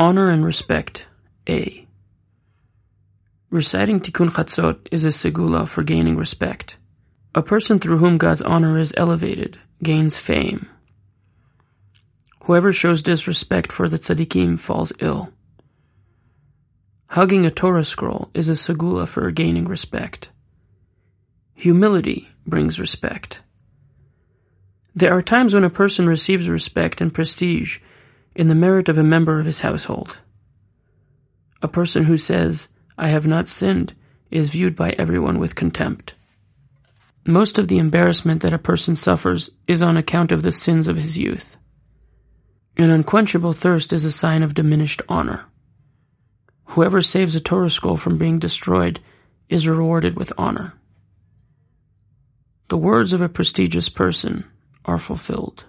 Honor and respect. A. Reciting Tikkun Chatzot is a segula for gaining respect. A person through whom God's honor is elevated gains fame. Whoever shows disrespect for the tzaddikim falls ill. Hugging a Torah scroll is a segula for gaining respect. Humility brings respect. There are times when a person receives respect and prestige in the merit of a member of his household. A person who says, I have not sinned, is viewed by everyone with contempt. Most of the embarrassment that a person suffers is on account of the sins of his youth. An unquenchable thirst is a sign of diminished honor. Whoever saves a Torah scroll from being destroyed is rewarded with honor. The words of a prestigious person are fulfilled.